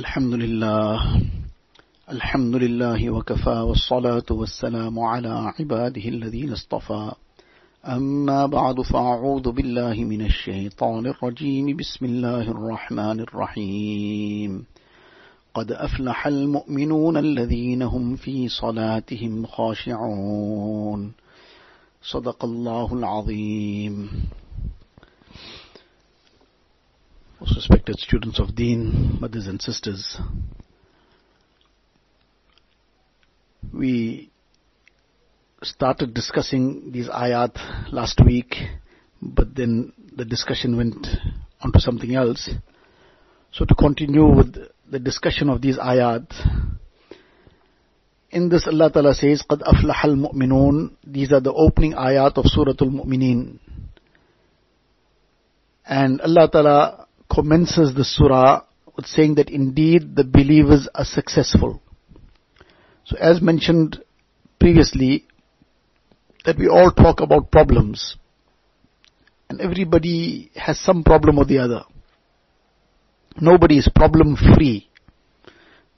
الحمد لله. الحمد لله وكفى والصلاة والسلام على عباده الذين اصطفى. أما بعد فأعوذ بالله من الشيطان الرجيم. بسم الله الرحمن الرحيم. قد أفلح المؤمنون الذين هم في صلاتهم خاشعون. صدق الله العظيم. Most respected students of Deen, mothers and sisters, we started discussing these ayat last week, but then the discussion went on to something else. So to continue with the discussion of these ayat, in this Allah Ta'ala says, قَدْ أَفْلَحَ الْمُؤْمِنُونَ These are the opening ayat of Surah Al-Mu'mineen. And Allah Ta'ala commences the surah with saying that indeed the believers are successful. So as mentioned previously, that we all talk about problems. And everybody has some problem or the other. Nobody is problem free.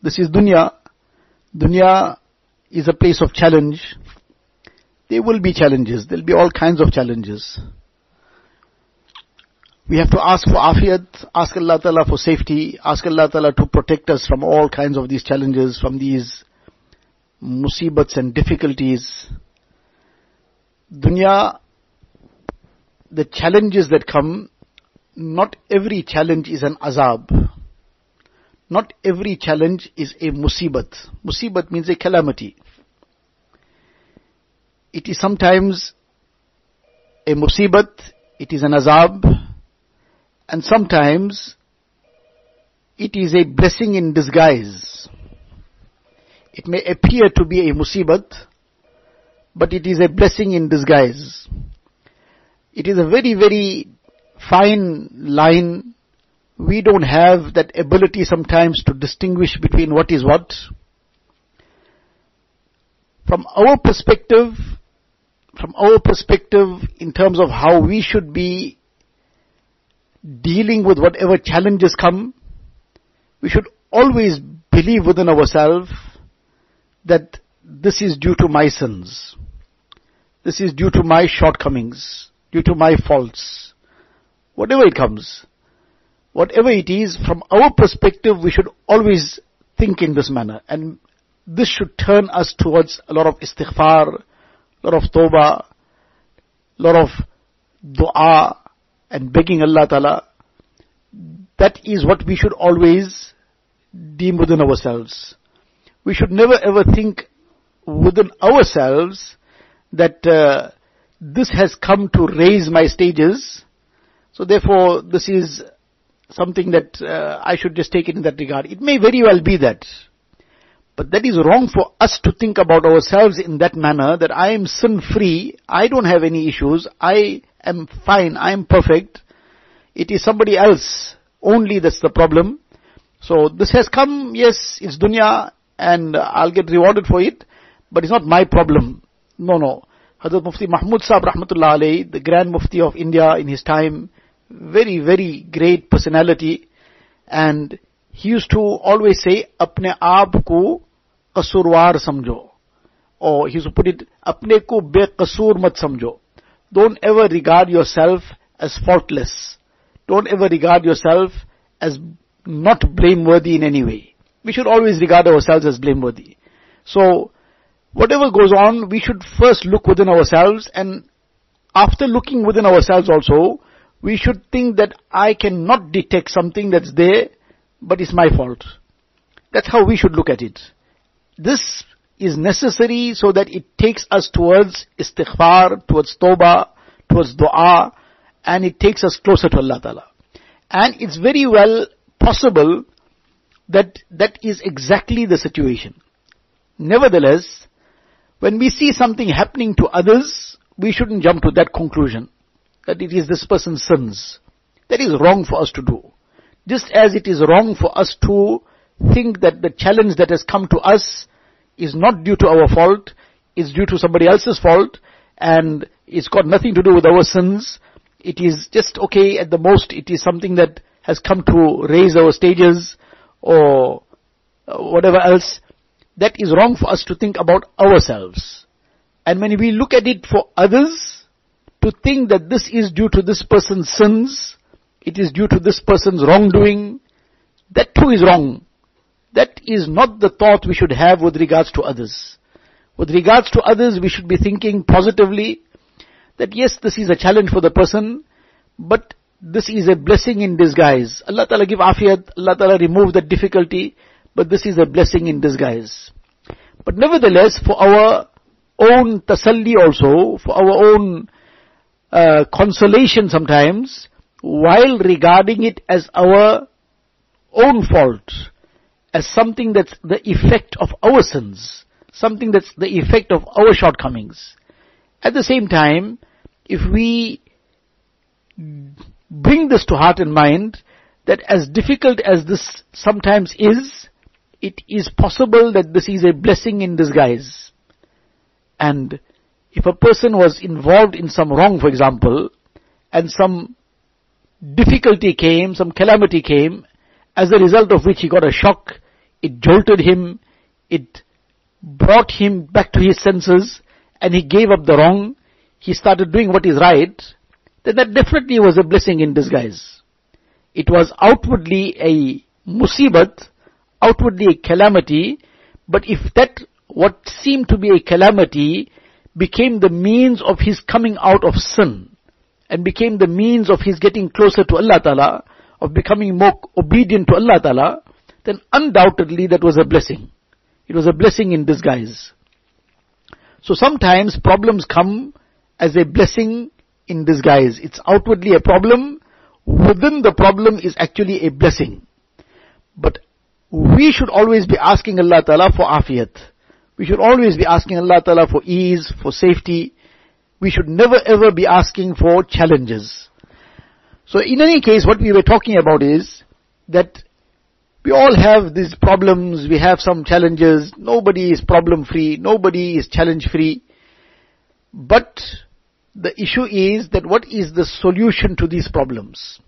This is dunya. Dunya is a place of challenge. There will be challenges. There will be all kinds of challenges. We have to ask for afiyat, ask Allah Ta'ala for safety, ask Allah Ta'ala to protect us from all kinds of these challenges, from these musibats and difficulties. Dunya, the challenges that come, not every challenge is an azab. Not every challenge is a musibat. Musibat means a calamity. It is sometimes a musibat, it is an azab, and sometimes it is a blessing in disguise. It may appear to be a musibat, but it is a blessing in disguise. It is a very, very fine line. We don't have that ability sometimes to distinguish between what is what. From our perspective, from our perspective in terms of how we should be dealing with whatever challenges come, we should always believe within ourselves that this is due to my sins. This is due to my shortcomings, due to my faults. Whatever it comes, whatever it is, from our perspective, we should always think in this manner. And this should turn us towards a lot of istighfar, a lot of tawbah, a lot of dua, and begging Allah Ta'ala. That is what we should always deem within ourselves. We should never ever think within ourselves that uh, this has come to raise my stages. So therefore, this is something that uh, I should just take it in that regard. It may very well be that. But that is wrong for us to think about ourselves in that manner that I am sin free, I don't have any issues, I am fine, I am perfect. It is somebody else only that's the problem. So this has come, yes, it's dunya and I'll get rewarded for it, but it's not my problem. No, no. Hazrat Mufti Mahmud Sahib Rahmatullah the Grand Mufti of India in his time, very, very great personality, and he used to always say, अपने आप को कसूरवार समझो. Or he used to put it, अपने को बेकसूर मत समझो. Don't ever regard yourself as faultless. Don't ever regard yourself as not blameworthy in any way. We should always regard ourselves as blameworthy. So, whatever goes on, we should first look within ourselves and after looking within ourselves also, we should think that I cannot detect something that's there, but it's my fault. That's how we should look at it. This is necessary so that it takes us towards istighfar, towards tawbah, towards dua, and it takes us closer to Allah Ta'ala. And it's very well possible that that is exactly the situation. Nevertheless, when we see something happening to others, we shouldn't jump to that conclusion that it is this person's sins. That is wrong for us to do. Just as it is wrong for us to think that the challenge that has come to us is not due to our fault, it's due to somebody else's fault, and it's got nothing to do with our sins. It is just okay, at the most, it is something that has come to raise our stages, or whatever else, that is wrong for us to think about ourselves. And when we look at it for others, to think that this is due to this person's sins, it is due to this person's wrongdoing, that too is wrong. That is not the thought we should have with regards to others. With regards to others, we should be thinking positively that yes, this is a challenge for the person, but this is a blessing in disguise. Allah Ta'ala give afiyat, Allah Ta'ala remove the difficulty, but this is a blessing in disguise. But nevertheless, for our own tasalli also, for our own uh, consolation sometimes, while regarding it as our own fault, as something that's the effect of our sins, something that's the effect of our shortcomings. At the same time, if we bring this to heart and mind, that as difficult as this sometimes is, it is possible that this is a blessing in disguise. And if a person was involved in some wrong, for example, and some difficulty came, some calamity came, as a result of which he got a shock, it jolted him, it brought him back to his senses, and he gave up the wrong, he started doing what is right, then that definitely was a blessing in disguise. It was outwardly a musibat, outwardly a calamity, but if that what seemed to be a calamity became the means of his coming out of sin and became the means of his getting closer to Allah Ta'ala, of becoming more obedient to Allah Ta'ala, then undoubtedly that was a blessing. It was a blessing in disguise. So sometimes problems come as a blessing in disguise. It's outwardly a problem, within the problem is actually a blessing. But we should always be asking Allah Ta'ala for afiyat. We should always be asking Allah Ta'ala for ease, for safety. We should never ever be asking for challenges. So in any case, what we were talking about is that we all have these problems, we have some challenges, nobody is problem free, nobody is challenge free. But the issue is that what is the solution to these problems?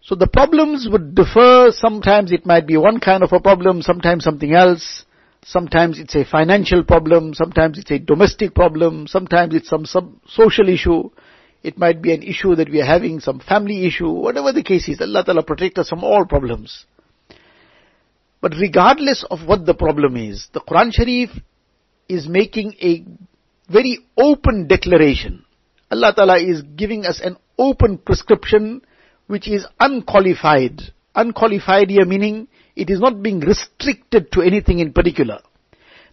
So the problems would differ. Sometimes it might be one kind of a problem, sometimes something else. Sometimes it's a financial problem, sometimes it's a domestic problem, sometimes it's some, some social issue. It might be an issue that we are having, some family issue, whatever the case is. Allah Ta'ala protect us from all problems. But regardless of what the problem is, the Quran Sharif is making a very open declaration. Allah Ta'ala is giving us an open prescription which is unqualified. Unqualified here meaning it is not being restricted to anything in particular.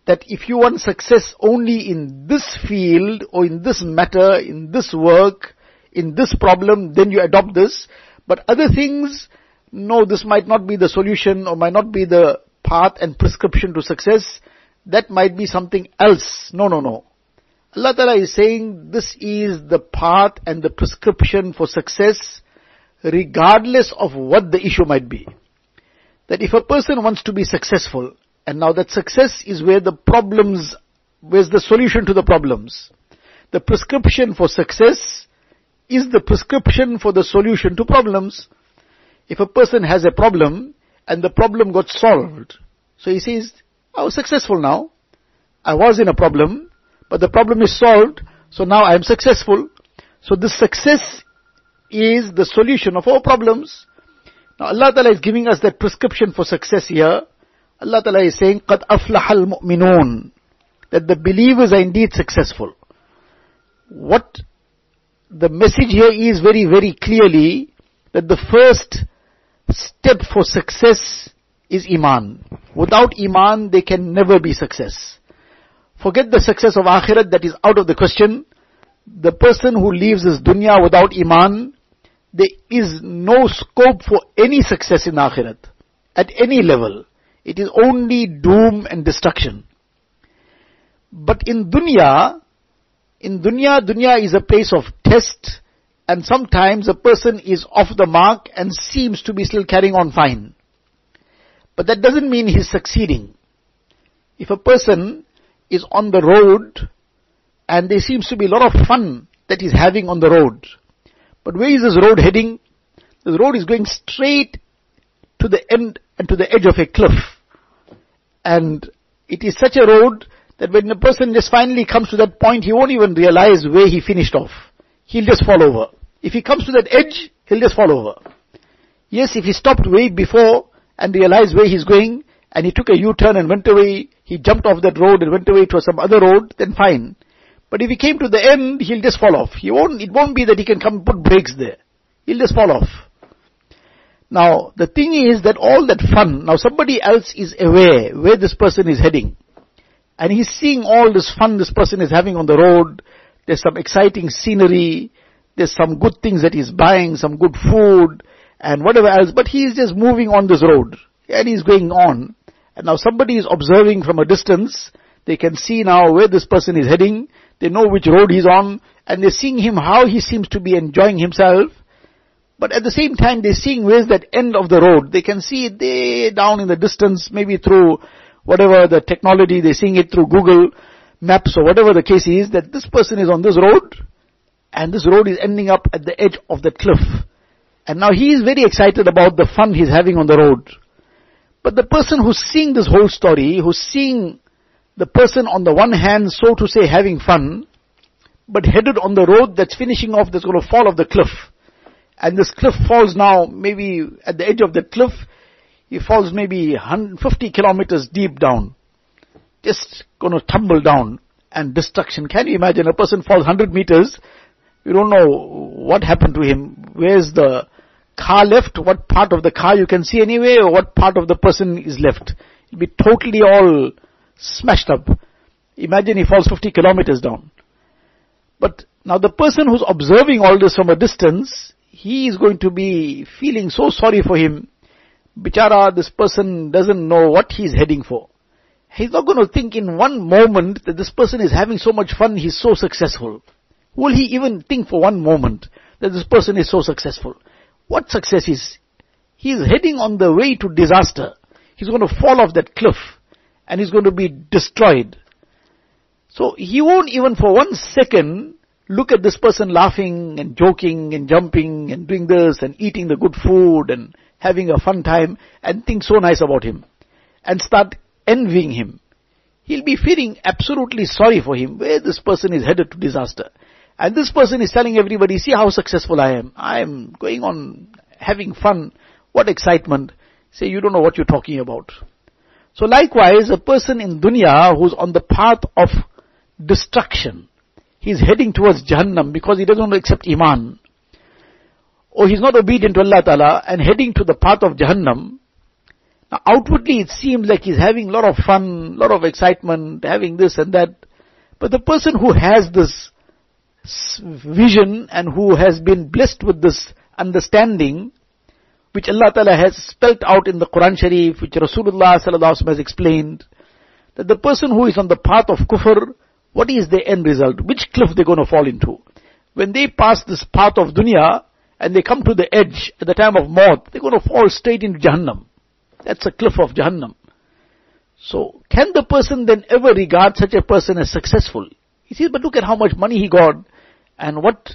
That if you want success only in this field or in this matter, in this work, in this problem, then you adopt this. But other things, no, this might not be the solution or might not be the path and prescription to success. That might be something else. No, no, no. Allah Ta'ala is saying this is the path and the prescription for success regardless of what the issue might be. That if a person wants to be successful, and now that success is where the problems, where's the solution to the problems. The prescription for success is the prescription for the solution to problems. If a person has a problem, and the problem got solved, so he says, I was successful now. I was in a problem, but the problem is solved, so now I am successful. So this success is the solution of all problems. Now Allah Ta'ala is giving us that prescription for success here. Allah Ta'ala is saying, قَدْ أَفْلَحَ الْمُؤْمِنُونَ That the believers are indeed successful. What the message here is very, very clearly that the first step for success is Iman. Without Iman, there can never be success. Forget the success of Akhirat, that is out of the question. The person who leaves this dunya without Iman, there is no scope for any success in Akhirat. At any level. It is only doom and destruction. But in dunya, in dunya, dunya is a place of test, and sometimes a person is off the mark and seems to be still carrying on fine. But that doesn't mean he's succeeding. If a person is on the road and there seems to be a lot of fun that he's having on the road. But where is this road heading? This road is going straight to the end and to the edge of a cliff. And it is such a road that when a person just finally comes to that point, he won't even realize where he finished off. He'll just fall over. If he comes to that edge, he'll just fall over. Yes, if he stopped way before and realized where he's going, and he took a U-turn and went away, he jumped off that road and went away to some other road, then fine. But if he came to the end, he'll just fall off. He won't, it won't be that he can come put brakes there. He'll just fall off. Now, the thing is that all that fun, now somebody else is aware where this person is heading. And he's seeing all this fun this person is having on the road. There's some exciting scenery. There's some good things that he's buying, some good food and whatever else. But he's just moving on this road. And he's going on. And now somebody is observing from a distance. They can see now where this person is heading. They know which road he's on. And they're seeing him how he seems to be enjoying himself. But at the same time, they're seeing where's that end of the road. They can see it there down in the distance, maybe through whatever the technology, they're seeing it through Google Maps or whatever the case is, that this person is on this road, and this road is ending up at the edge of the cliff. And now he is very excited about the fun he's having on the road. But the person who's seeing this whole story, who's seeing the person on the one hand, so to say, having fun, but headed on the road that's finishing off, that's going to fall off the cliff and this cliff falls now maybe at the edge of the cliff, he falls maybe 150 kilometers deep down. Just gonna tumble down and destruction. Can you imagine a person falls 100 meters, you don't know what happened to him, where's the car left, what part of the car you can see anyway, or what part of the person is left. It'll be totally all smashed up. Imagine he falls 50 kilometers down. But now the person who's observing all this from a distance, he is going to be feeling so sorry for him. Bichara, this person doesn't know what he's heading for. He's not going to think in one moment that this person is having so much fun, he's so successful. Will he even think for one moment that this person is so successful? What success is? He is heading on the way to disaster. He's going to fall off that cliff and he's going to be destroyed. So he won't even for one second look at this person laughing and joking and jumping and doing this and eating the good food and having a fun time and think so nice about him and start envying him. He'll be feeling absolutely sorry for him where this person is headed to disaster. And this person is telling everybody, see how successful I am. I am going on having fun. What excitement. Say, you don't know what you're talking about. So likewise, a person in dunya who's on the path of destruction, he's heading towards Jahannam because he doesn't want to accept Iman. Or he's not obedient to Allah Ta'ala and heading to the path of Jahannam. Now outwardly it seems like he's having a lot of fun, lot of excitement, having this and that. But the person who has this vision and who has been blessed with this understanding, which Allah Ta'ala has spelt out in the Quran Sharif, which Rasulullah Sallallahu has explained, that the person who is on the path of kufr, what is the end result? Which cliff they're going to fall into? When they pass this path of dunya and they come to the edge at the time of maut, they're going to fall straight into Jahannam. That's a cliff of Jahannam. So, can the person then ever regard such a person as successful? He says, but look at how much money he got and what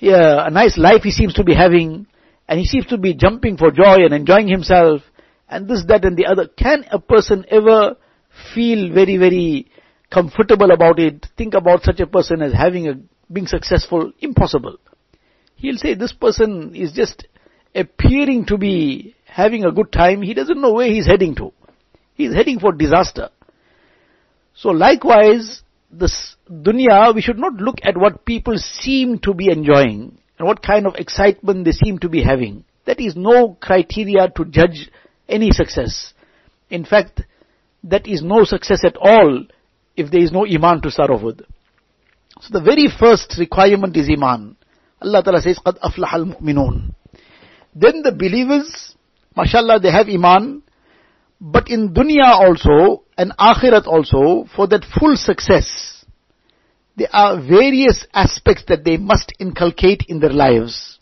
yeah, a nice life he seems to be having and he seems to be jumping for joy and enjoying himself and this, that and the other. Can a person ever feel very, very comfortable about it, think about such a person as having a, being successful, impossible. He'll say this person is just appearing to be having a good time, he doesn't know where he's heading to. He's heading for disaster. So likewise, this dunya, we should not look at what people seem to be enjoying and what kind of excitement they seem to be having. That is no criteria to judge any success. In fact, that is no success at all if there is no iman to start off with. So the very first requirement is iman. Allah Ta'ala says, قَدْ أَفْلَحَ الْمُؤْمِنُونَ Then the believers, mashallah, they have iman, but in dunya also, and akhirat also, for that full success, there are various aspects that they must inculcate in their lives.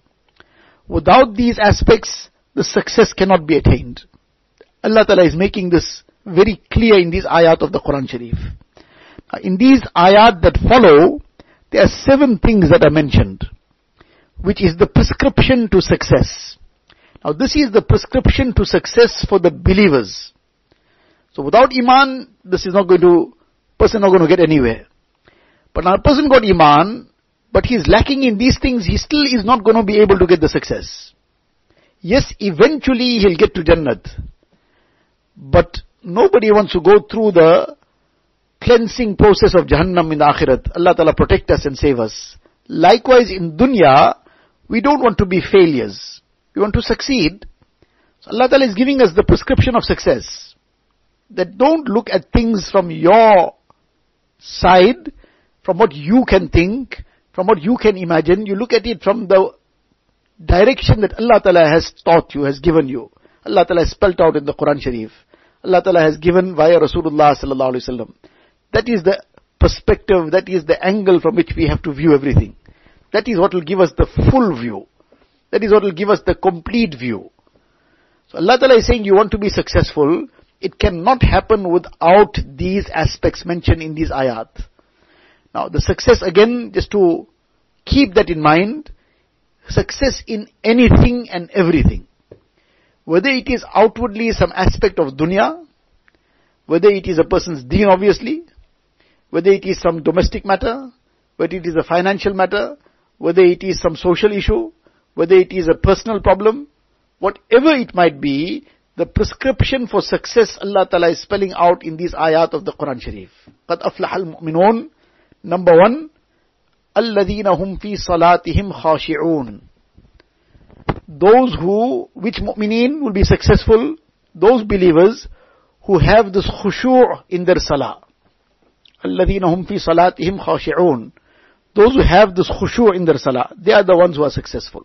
Without these aspects, the success cannot be attained. Allah Ta'ala is making this very clear in these ayat of the Quran Sharif. In these ayat that follow, there are seven things that are mentioned, which is the prescription to success. Now this is the prescription to success for the believers. So without Iman, this is not going to, person not going to get anywhere. But now a person got Iman, but he is lacking in these things, he still is not going to be able to get the success. Yes, eventually he'll get to Jannat. But nobody wants to go through the cleansing process of Jahannam in the Akhirat. Allah Ta'ala protect us and save us. Likewise in dunya, we don't want to be failures. We want to succeed. So Allah Ta'ala is giving us the prescription of success. That don't look at things from your side, from what you can think, from what you can imagine. You look at it from the direction that Allah Ta'ala has taught you, has given you. Allah Ta'ala has spelt out in the Quran Sharif. Allah Ta'ala has given via Rasulullah Sallallahu Alaihi Wasallam. That is the perspective, that is the angle from which we have to view everything. That is what will give us the full view. That is what will give us the complete view. So Allah Ta'ala is saying you want to be successful, it cannot happen without these aspects mentioned in these ayat. Now the success again, just to keep that in mind, success in anything and everything. Whether it is outwardly some aspect of dunya, whether it is a person's deen obviously, whether it is some domestic matter, whether it is a financial matter, whether it is some social issue, whether it is a personal problem, whatever it might be, the prescription for success Allah Ta'ala is spelling out in these ayat of the Quran Sharif. قَدْ أَفْلَحَ الْمُؤْمِنُونَ Number one, الَّذِينَ هُمْ فِي صَلَاتِهِمْ خَاشِعُونَ Those who, which mu'mineen will be successful? Those believers who have this khushu' in their salah. الَّذِينَ هُمْ فِي صَلَاتِهِمْ خَاشِعُونَ Those who have this khushu' in their salah, they are the ones who are successful.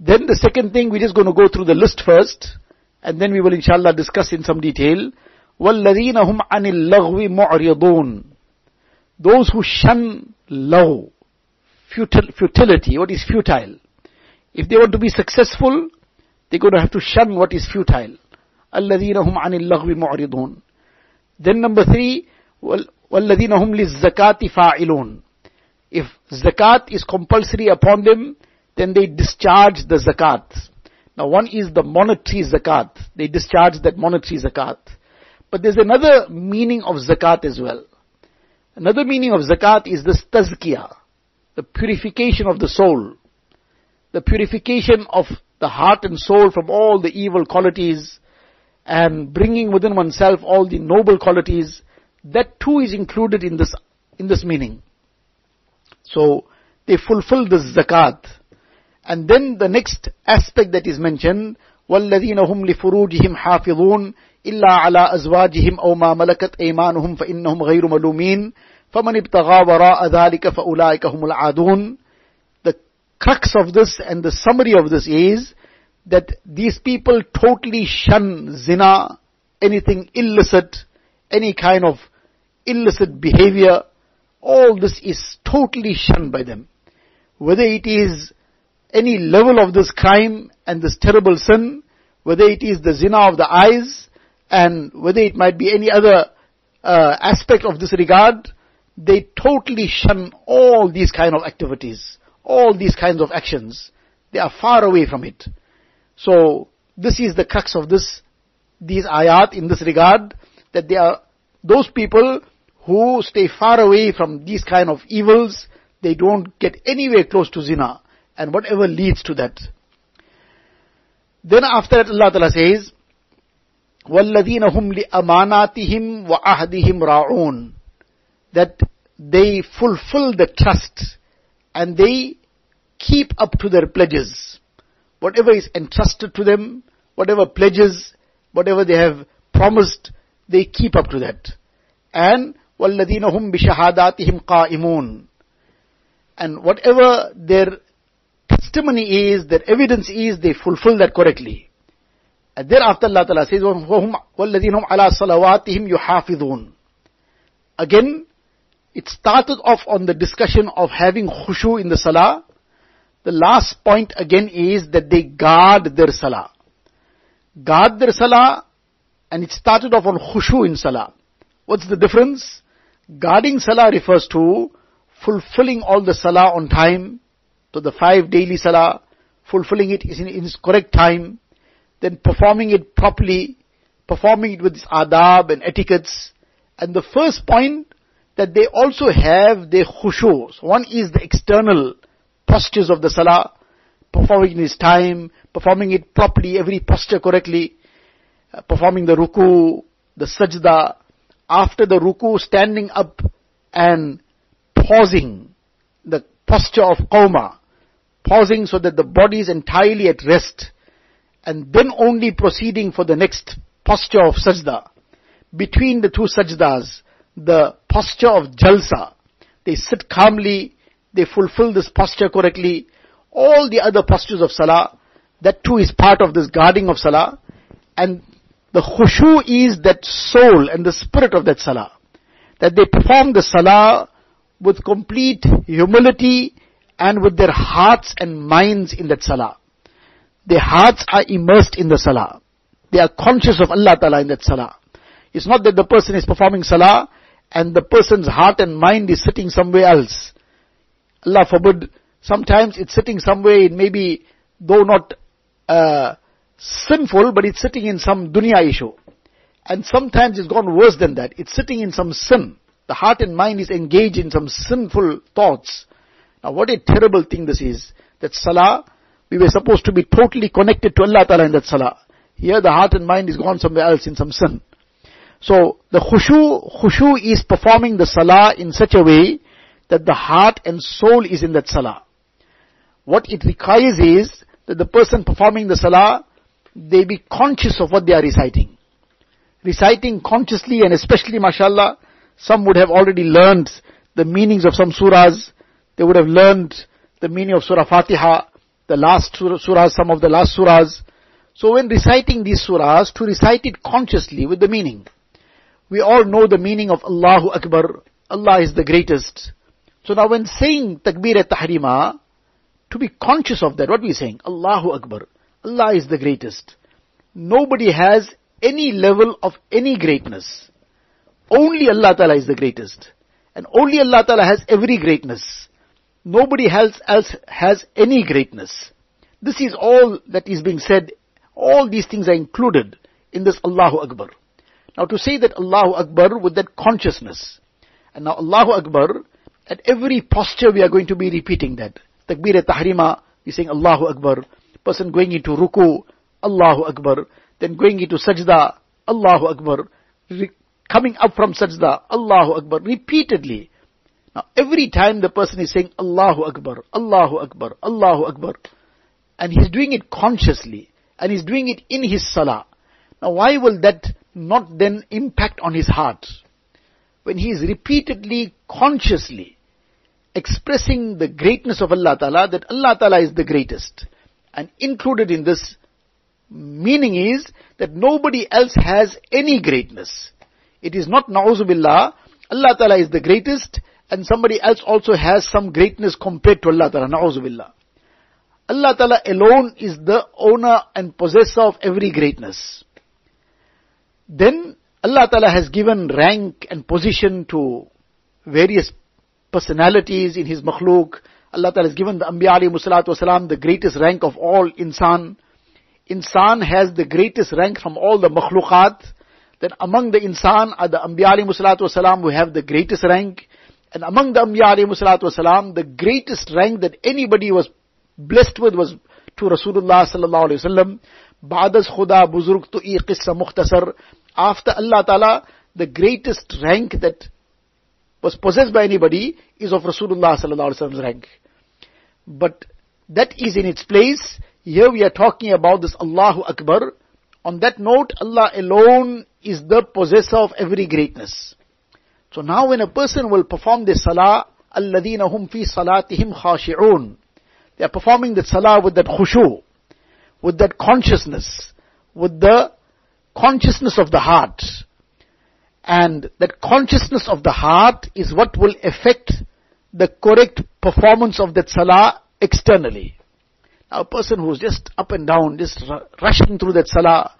Then the second thing, we're just going to go through the list first, and then we will inshallah discuss in some detail. وَالَّذِينَ هُمْ عَنِ اللَّغْوِ مُعْرِضُونَ those who shun low, futil, futility, what is futile. If they want to be successful, they're going to have to shun what is futile. الَّذِينَ هُمْ عَنِ اللَّغْوِ مُعْرِضُونَ Then number three, وَالَّذِينَ هُمْ لِلزَّكَاةِ فَاعِلُونَ If zakat is compulsory upon them, then they discharge the zakat. Now one is the monetary zakat. They discharge that monetary zakat. But there's another meaning of zakat as well. Another meaning of zakat is this tazkiyah, the purification of the soul, the purification of the heart and soul from all the evil qualities and bringing within oneself all the noble qualities. That too is included in this, in this meaning. So, they fulfill this zakat. And then the next aspect that is mentioned, وَالَّذِينَ هُمْ لِفُرُوجِهِمْ حَافِظُونَ إِلَّا عَلَى أَزْوَاجِهِمْ أَوْ مَا مَلَكَتْ أَيْمَانُهُمْ فَإِنَّهُمْ غَيْرُ مَلُومِينَ فَمَنِ ابْتَغَى وَرَاءَ ذَلِكَ فَأُولَٰئِكَ هُمُ الْعَادُونَ The crux of this and the summary of this is that these people totally shun zina, anything illicit, any kind of illicit behavior, all this is totally shunned by them. Whether it is any level of this crime and this terrible sin, whether it is the zina of the eyes, and whether it might be any other uh, aspect of this regard, they totally shun all these kind of activities, all these kinds of actions. They are far away from it. So, this is the crux of this, these ayat in this regard, that they are those people who stay far away from these kind of evils, they don't get anywhere close to zina, and whatever leads to that. Then after that Allah Ta'ala says, وَالَّذِينَ هُمْ لِأَمَانَاتِهِمْ وَأَهْدِهِمْ رَاعُونَ That they fulfill the trust and they keep up to their pledges. Whatever is entrusted to them, whatever pledges, whatever they have promised, they keep up to that. And وَالَّذِينَ هُمْ بِشَهَادَاتِهِمْ قَائِمُونَ And whatever their testimony is, their evidence is, they fulfill that correctly. And thereafter Allah Ta'ala says, وَالَّذِينَ هُمْ عَلَى صَلَوَاتِهِمْ يُحَافِظُونَ Again, it started off on the discussion of having khushu in the salah. The last point again is that they guard their salah. Guard their salah, and it started off on khushu in salah. What's the difference? Guarding salah refers to fulfilling all the salah on time, to the five daily salah, fulfilling it in, its correct time, then performing it properly, performing it with its adab and etiquettes. And the first point that they also have their khushus. One is the external postures of the salah, performing in its time, performing it properly, every posture correctly, uh, performing the ruku, the sajda, after the ruku standing up and pausing, the posture of qawma, pausing so that the body is entirely at rest, and then only proceeding for the next posture of sajda. Between the two sajdas, the posture of jalsa, they sit calmly, they fulfill this posture correctly, all the other postures of salah, that too is part of this guarding of salah, and the khushu is that soul and the spirit of that salah. That they perform the salah with complete humility and with their hearts and minds in that salah. Their hearts are immersed in the salah. They are conscious of Allah Ta'ala in that salah. It's not that the person is performing salah and the person's heart and mind is sitting somewhere else. Allah forbid, sometimes it's sitting somewhere in maybe, though not uh, sinful, but it's sitting in some dunya issue. And sometimes it's gone worse than that. It's sitting in some sin. The heart and mind is engaged in some sinful thoughts. Now what a terrible thing this is. That salah, we were supposed to be totally connected to Allah Ta'ala in that salah. Here the heart and mind is gone somewhere else in some sin. So the khushu, khushu is performing the salah in such a way that the heart and soul is in that salah. What it requires is that the person performing the salah they be conscious of what they are reciting. Reciting consciously and especially mashallah, some would have already learned the meanings of some surahs. They would have learned the meaning of Surah Fatiha, the last surahs, some of the last surahs. So when reciting these surahs, to recite it consciously with the meaning. We all know the meaning of Allahu Akbar. Allah is the greatest. So now when saying Takbir at-Tahrima, to be conscious of that, what we saying? Allahu Akbar. Allah is the greatest. Nobody has any level of any greatness. Only Allah Ta'ala is the greatest. And only Allah Ta'ala has every greatness. Nobody else, else has any greatness. This is all that is being said. All these things are included in this Allahu Akbar. Now to say that Allahu Akbar with that consciousness. And now Allahu Akbar, at every posture we are going to be repeating that. Takbir tahrima, we're saying Allahu Akbar person going into ruku, Allahu Akbar, then going into sajda, Allahu Akbar, re- coming up from sajda, Allahu Akbar, repeatedly. Now every time the person is saying Allahu Akbar, Allahu Akbar, Allahu Akbar, and he's doing it consciously, and he's doing it in his salah. Now why will that not then impact on his heart? When he is repeatedly, consciously, expressing the greatness of Allah Ta'ala, that Allah Ta'ala is the greatest. And included in this meaning is that nobody else has any greatness. It is not na'uzubillah, Allah Ta'ala is the greatest and somebody else also has some greatness compared to Allah Ta'ala, na'uzubillah. Allah Ta'ala alone is the owner and possessor of every greatness. Then Allah Ta'ala has given rank and position to various personalities in His makhluk, Allah Ta'ala has given the Anbiya alayhi the greatest rank of all insan. Insan has the greatest rank from all the makhluqat. Then among the insan are the Anbiya alayhi who have the greatest rank. And among the Anbiya alayhi wasalam, the greatest rank that anybody was blessed with was to Rasulullah sallallahu alayhi wasallam. Ba'das khuda buzurg tu qissa mukhtasar. After Allah Ta'ala, the greatest rank that was possessed by anybody is of Rasulullah sallallahu alaihi wasallam's rank. But that is in its place. Here we are talking about this Allahu Akbar. On that note, Allah alone is the possessor of every greatness. So now when a person will perform the salah, الَّذِينَ هُمْ فِي صَلَاتِهِمْ خَاشِعُونَ They are performing the salah with that khushu, with that consciousness, with the consciousness of the heart. And that consciousness of the heart is what will affect the correct performance of that salah externally. Now a person who's just up and down, just rushing through that salah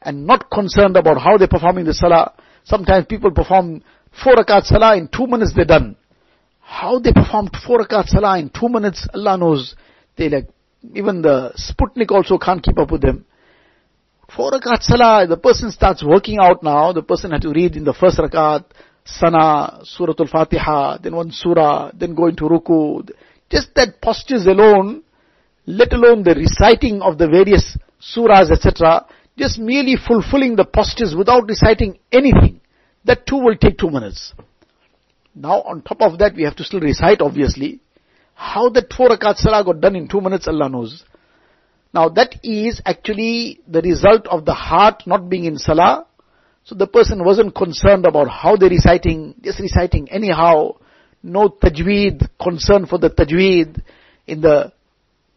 and not concerned about how they're performing the salah. Sometimes people perform four rakat salah in two minutes they're done. How they performed four rakat salah in two minutes, Allah knows. They like Even the Sputnik also can't keep up with them. Four rakat salah, the person starts working out now, the person had to read in the first rakat, sana, surah al-fatiha, then one surah, then go into ruku. Just that postures alone, let alone the reciting of the various surahs, etc., just merely fulfilling the postures without reciting anything, that too will take two minutes. Now on top of that we have to still recite obviously. How that four rakat salah got done in two minutes Allah knows. Now that is actually the result of the heart not being in salah. So the person wasn't concerned about how they're reciting, just reciting anyhow. No tajweed, concern for the tajweed. In the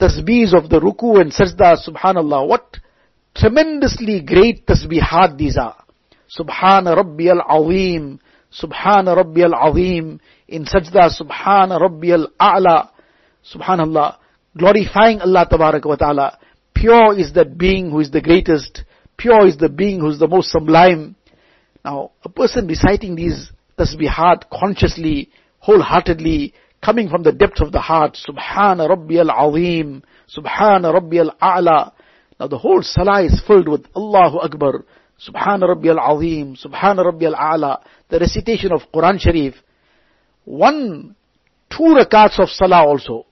tasbeehs of the ruku and sajda, subhanallah, what tremendously great tasbeehat these are. Subhana Rabbi al-Azim, Subhana Rabbi al-Azim, in sajda, Subhana Rabbi al-A'la, Subhanallah, glorifying Allah Tabarak wa Ta'ala. Pure is that being who is the greatest, pure is the being who is the most sublime. Now, a person reciting these tasbihat consciously, wholeheartedly, coming from the depths of the heart, Subhana Rabbi al-Azim, Subhana Rabbi al-A'la, now the whole salah is filled with Allahu Akbar, Subhana Rabbi al-Azim, Subhana Rabbi al-A'la, the recitation of Quran Sharif. One, two rakats of salah also,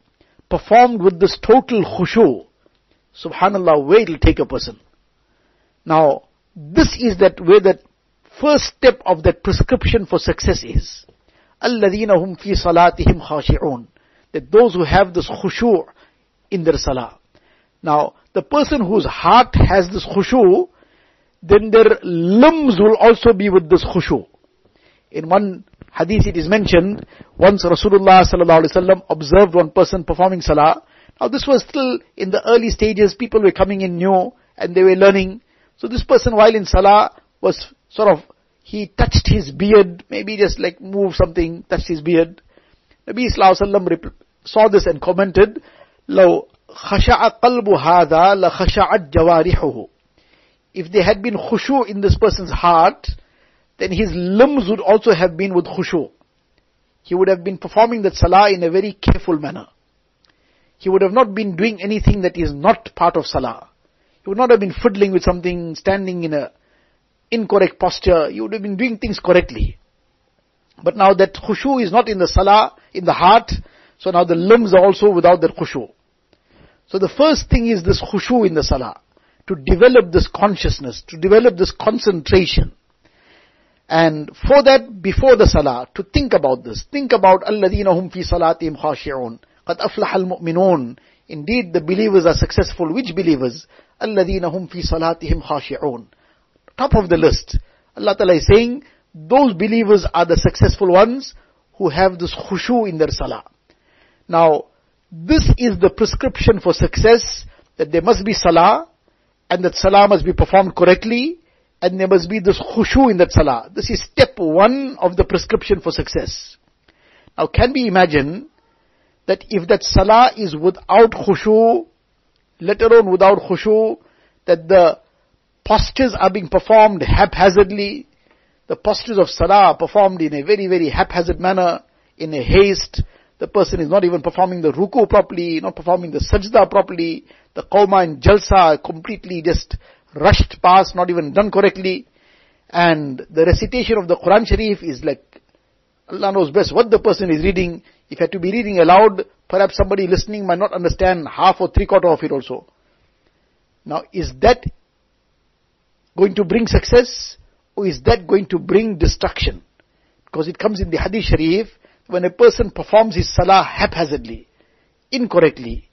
performed with this total khushu. Subhanallah, where it will take a person. Now, this is that where that first step of that prescription for success is. الَّذِينَ هُمْ فِي صَلَاتِهِمْ خَاشِعُونَ That those who have this khushu in their salah. Now, the person whose heart has this khushu, then their limbs will also be with this khushu. In one hadith it is mentioned, once Rasulullah sallallahu alaihi wasallam observed one person performing salah. Now this was still in the early stages, people were coming in new and they were learning. So this person while in salah was sort of, he touched his beard, maybe just like moved something, touched his beard. Nabi sallallahu alaihi wasallam saw this and commented, لو خشع قلب هذا لخشعت جوارحه if there had been khushu in this person's heart, then his limbs would also have been with khushu. He would have been performing that salah in a very careful manner. He would have not been doing anything that is not part of salah. He would not have been fiddling with something, standing in a incorrect posture. He would have been doing things correctly. But now that khushu is not in the salah, in the heart, so now the limbs are also without that khushu. So the first thing is this khushu in the salah to develop this consciousness, to develop this concentration. And for that, before the salah, to think about this. Think about الَّذِينَ هُمْ فِي صَلَاتِهِمْ خَاشِعُونَ قَدْ أَفْلَحَ الْمُؤْمِنُونَ Indeed, the believers are successful. Which believers? الَّذِينَ هُمْ فِي صَلَاتِهِمْ خَاشِعُونَ Top of the list. Allah Ta'ala is saying, those believers are the successful ones who have this khushu in their salah. Now, this is the prescription for success, that there must be salah, and that salah must be performed correctly, and there must be this khushu in that salah. This is step one of the prescription for success. Now can we imagine that if that salah is without khushu, let alone without khushu, that the postures are being performed haphazardly, the postures of salah are performed in a very, very haphazard manner, in a haste, the person is not even performing the ruku properly, not performing the sajda properly, the qawma and jalsa completely just rushed past, not even done correctly. And the recitation of the Quran Sharif is like, Allah knows best what the person is reading. If you had to be reading aloud, perhaps somebody listening might not understand half or three quarter of it also. Now, is that going to bring success? Or is that going to bring destruction? Because it comes in the Hadith Sharif, when a person performs his salah haphazardly, incorrectly,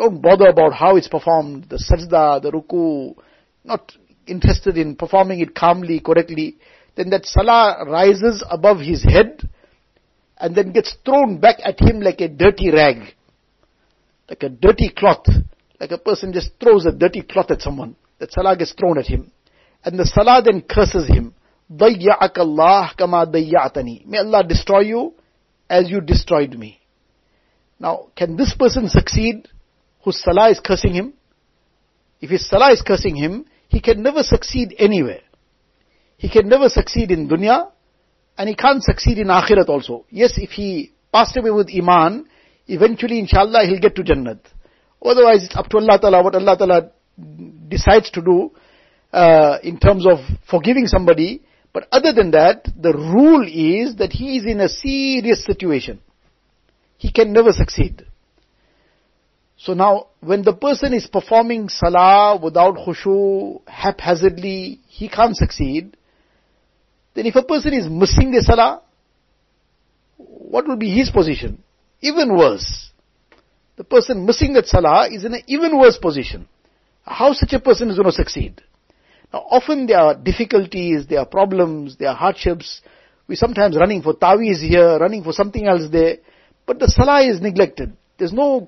don't bother about how it's performed, the sajda, the ruku, not interested in performing it calmly, correctly, then that salah rises above his head and then gets thrown back at him like a dirty rag, like a dirty cloth, like a person just throws a dirty cloth at someone. That salah gets thrown at him. And the salah then curses him. ضَيَّعَكَ اللَّهِ كَمَا ضَيَّعْتَنِي May Allah destroy you as you destroyed me. Now, can this person succeed Whose salah is cursing him, if his salah is cursing him, he can never succeed anywhere. He can never succeed in dunya, and he can't succeed in akhirat also. Yes, if he passed away with iman, eventually inshallah he'll get to Jannat. Otherwise, it's up to Allah Ta'ala what Allah Ta'ala decides to do uh, in terms of forgiving somebody. But other than that, the rule is that he is in a serious situation. He can never succeed. So now, when the person is performing salah without khushu, haphazardly, he can't succeed. Then if a person is missing the salah, what will be his position? Even worse. The person missing that salah is in an even worse position. How such a person is going to succeed? Now often there are difficulties, there are problems, there are hardships. We sometimes running for tawiz here, running for something else there. But the salah is neglected. There's no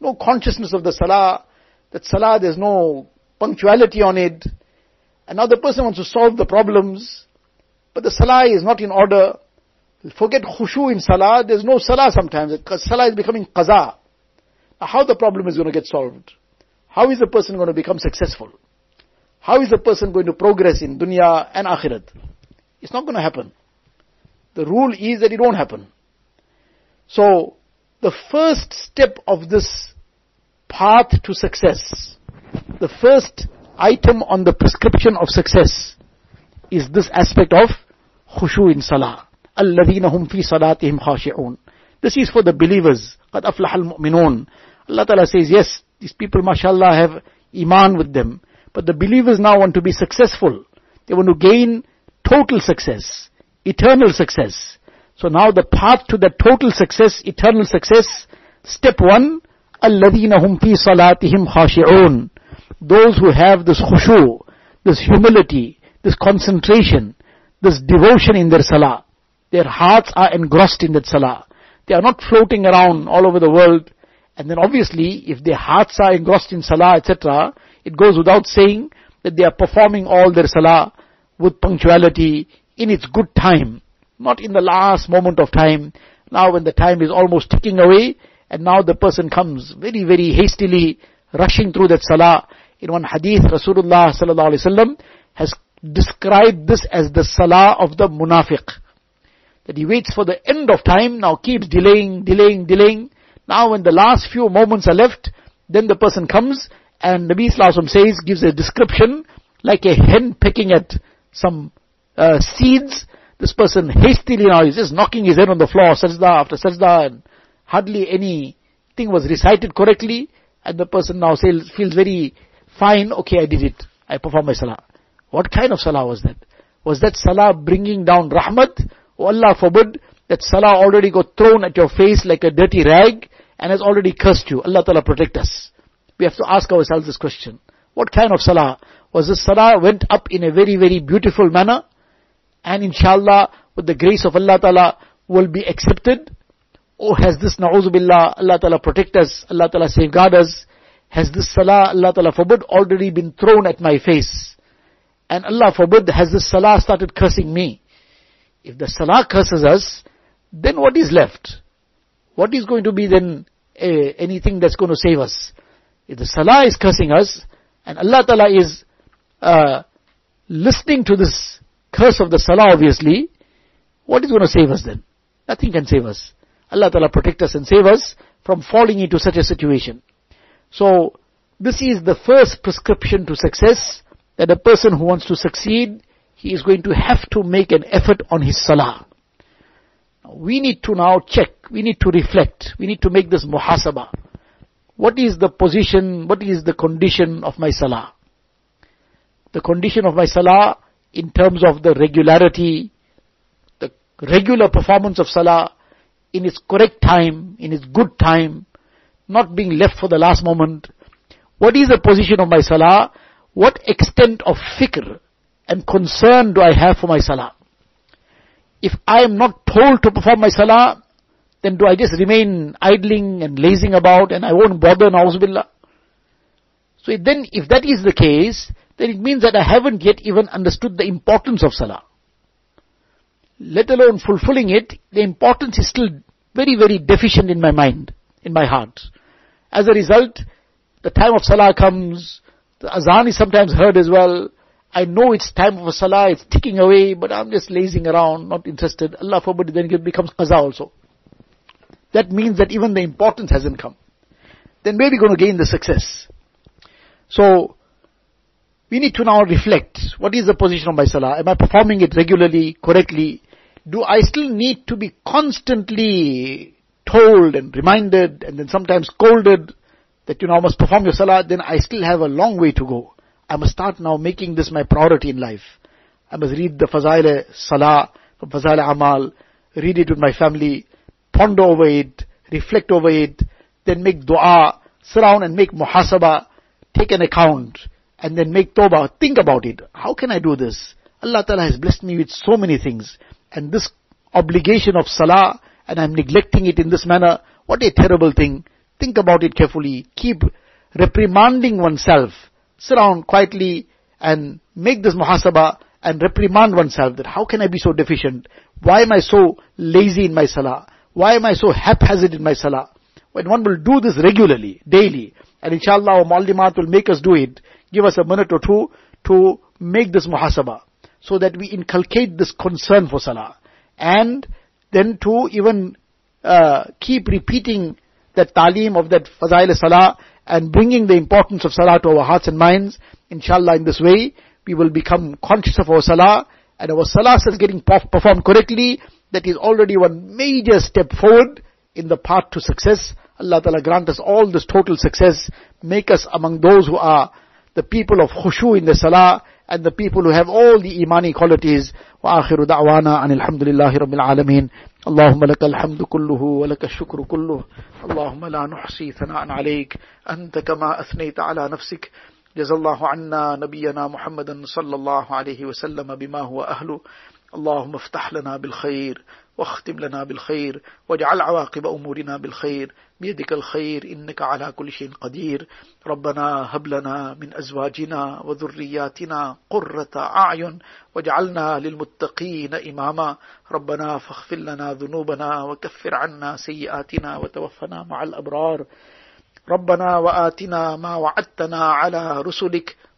no consciousness of the salah, that salah there's no punctuality on it. Another person wants to solve the problems, but the salah is not in order. Forget khushu in salah, there's no salah sometimes, salah is becoming qaza. Now how the problem is going to get solved? How is the person going to become successful? How is the person going to progress in dunya and akhirat? It's not going to happen. The rule is that it won't happen. So, the first step of this path to success, the first item on the prescription of success is this aspect of khushu in salah. الَّذِينَ هُمْ فِي صَلَاتِهِمْ خَاشِعُونَ This is for the believers. قَدْ أَفْلَحَ الْمُؤْمِنُونَ Allah Ta'ala says, yes, these people, mashallah, have iman with them. But the believers now want to be successful. They want to gain total success, eternal success. So now the path to that total success, eternal success, step one, الَّذِينَ هُمْ فِي صَلَاتِهِمْ خَاشِعُونَ Those who have this khushu, this humility, this concentration, this devotion in their salah. Their hearts are engrossed in that salah. They are not floating around all over the world. And then obviously, if their hearts are engrossed in salah, etc., it goes without saying that they are performing all their salah with punctuality in its good time, not in the last moment of time. Now when the time is almost ticking away, and now the person comes very, very hastily rushing through that salah. In one hadith, Rasulullah sallallahu alaihi wasallam has described this as the salah of the munafiq. That he waits for the end of time, now keeps delaying, delaying, delaying. Now when the last few moments are left, then the person comes and Nabi Sallallahu says, gives a description like a hen pecking at some uh, seeds. This person hastily now is just knocking his head on the floor, sajda after sajda, and hardly anything was recited correctly. And the person now says, feels very fine, okay, I did it. I performed my salah. What kind of salah was that? Was that salah bringing down rahmat? Oh Allah forbid, that salah already got thrown at your face like a dirty rag and has already cursed you. Allah Ta'ala protect us. We have to ask ourselves this question. What kind of salah? Was this salah went up in a very, very beautiful manner? And inshallah, with the grace of Allah Ta'ala, will be accepted? Or has this, na'uzubillah, Allah Ta'ala protect us, Allah Ta'ala safeguard us? Has this salah, Allah Ta'ala forbid, already been thrown at my face? And Allah forbid, has this salah started cursing me? If the salah curses us, then what is left? What is going to be then uh, anything that's going to save us? If the salah is cursing us, and Allah Ta'ala is uh, listening to this curse of the salah obviously, what is going to save us then? Nothing can save us. Allah Ta'ala protect us and save us from falling into such a situation. So, this is the first prescription to success, that a person who wants to succeed, he is going to have to make an effort on his salah. We need to now check, we need to reflect, we need to make this muhasabah. What is the position, what is the condition of my salah? The condition of my salah in terms of the regularity, the regular performance of salah in its correct time, in its good time, not being left for the last moment. What is the position of my salah? What extent of fikr and concern do I have for my salah? If I am not told to perform my salah, then do I just remain idling and lazing about and I won't bother na'uzubillah? So then if that is the case, then it means that I haven't yet even understood the importance of salah. Let alone fulfilling it, the importance is still very, very deficient in my mind, in my heart. As a result, the time of salah comes, the azan is sometimes heard as well. I know it's time for salah, it's ticking away, but I'm just lazing around, not interested. Allah forbid, then it becomes qaza also that means that even the importance hasn't come. then where are we going to gain the success? So, we need to now reflect. What is the position of my salah? Am I performing it regularly, correctly? Do I still need to be constantly told and reminded and then sometimes scolded that you now must perform your salah? Then I still have a long way to go. I must start now making this my priority in life. I must read the Fazail Salah from Fazail Amal, read it with my family, ponder over it, reflect over it, then make dua, down and make muhasaba, take an account, and then make tawbah. Think about it. How can I do this? Allah Ta'ala has blessed me with so many things. And this obligation of salah, and I'm neglecting it in this manner, what a terrible thing. Think about it carefully. Keep reprimanding oneself. Sit down quietly and make this muhasabah and reprimand oneself that how can I be so deficient? Why am I so lazy in my salah? Why am I so haphazard in my salah? When one will do this regularly, daily, and inshallah our Maldimat will make us do it, give us a minute or two to make this muhasaba, so that we inculcate this concern for salah. And then to even uh, keep repeating that talim of that fazail salah and bringing the importance of salah to our hearts and minds. Inshallah, in this way, we will become conscious of our salah, and our salah is getting performed correctly. That is already one major step forward in the path to success. Allah Ta'ala grant us all this total success. Make us among those who are the people of khushu in the salah and the people who have all the imani qualities. وآخر دعوانا أن الحمد لله رب العالمين اللهم لك الحمد كله ولك الشكر كله اللهم لا نحصي ثناء عليك أنت كما أثنيت على نفسك جزا الله عنا نبينا محمدا صلى الله عليه وسلم بما هو أهله اللهم افتح لنا بالخير واختم لنا بالخير واجعل عواقب أمورنا بالخير. بيدك الخير إنك على كل شيء قدير. ربنا هب لنا من أزواجنا وذرياتنا قرة أعين واجعلنا للمتقين إماما. ربنا فاغفر لنا ذنوبنا وكفر عنا سيئاتنا وتوفنا مع الأبرار. ربنا وآتنا ما وعدتنا على رسلك.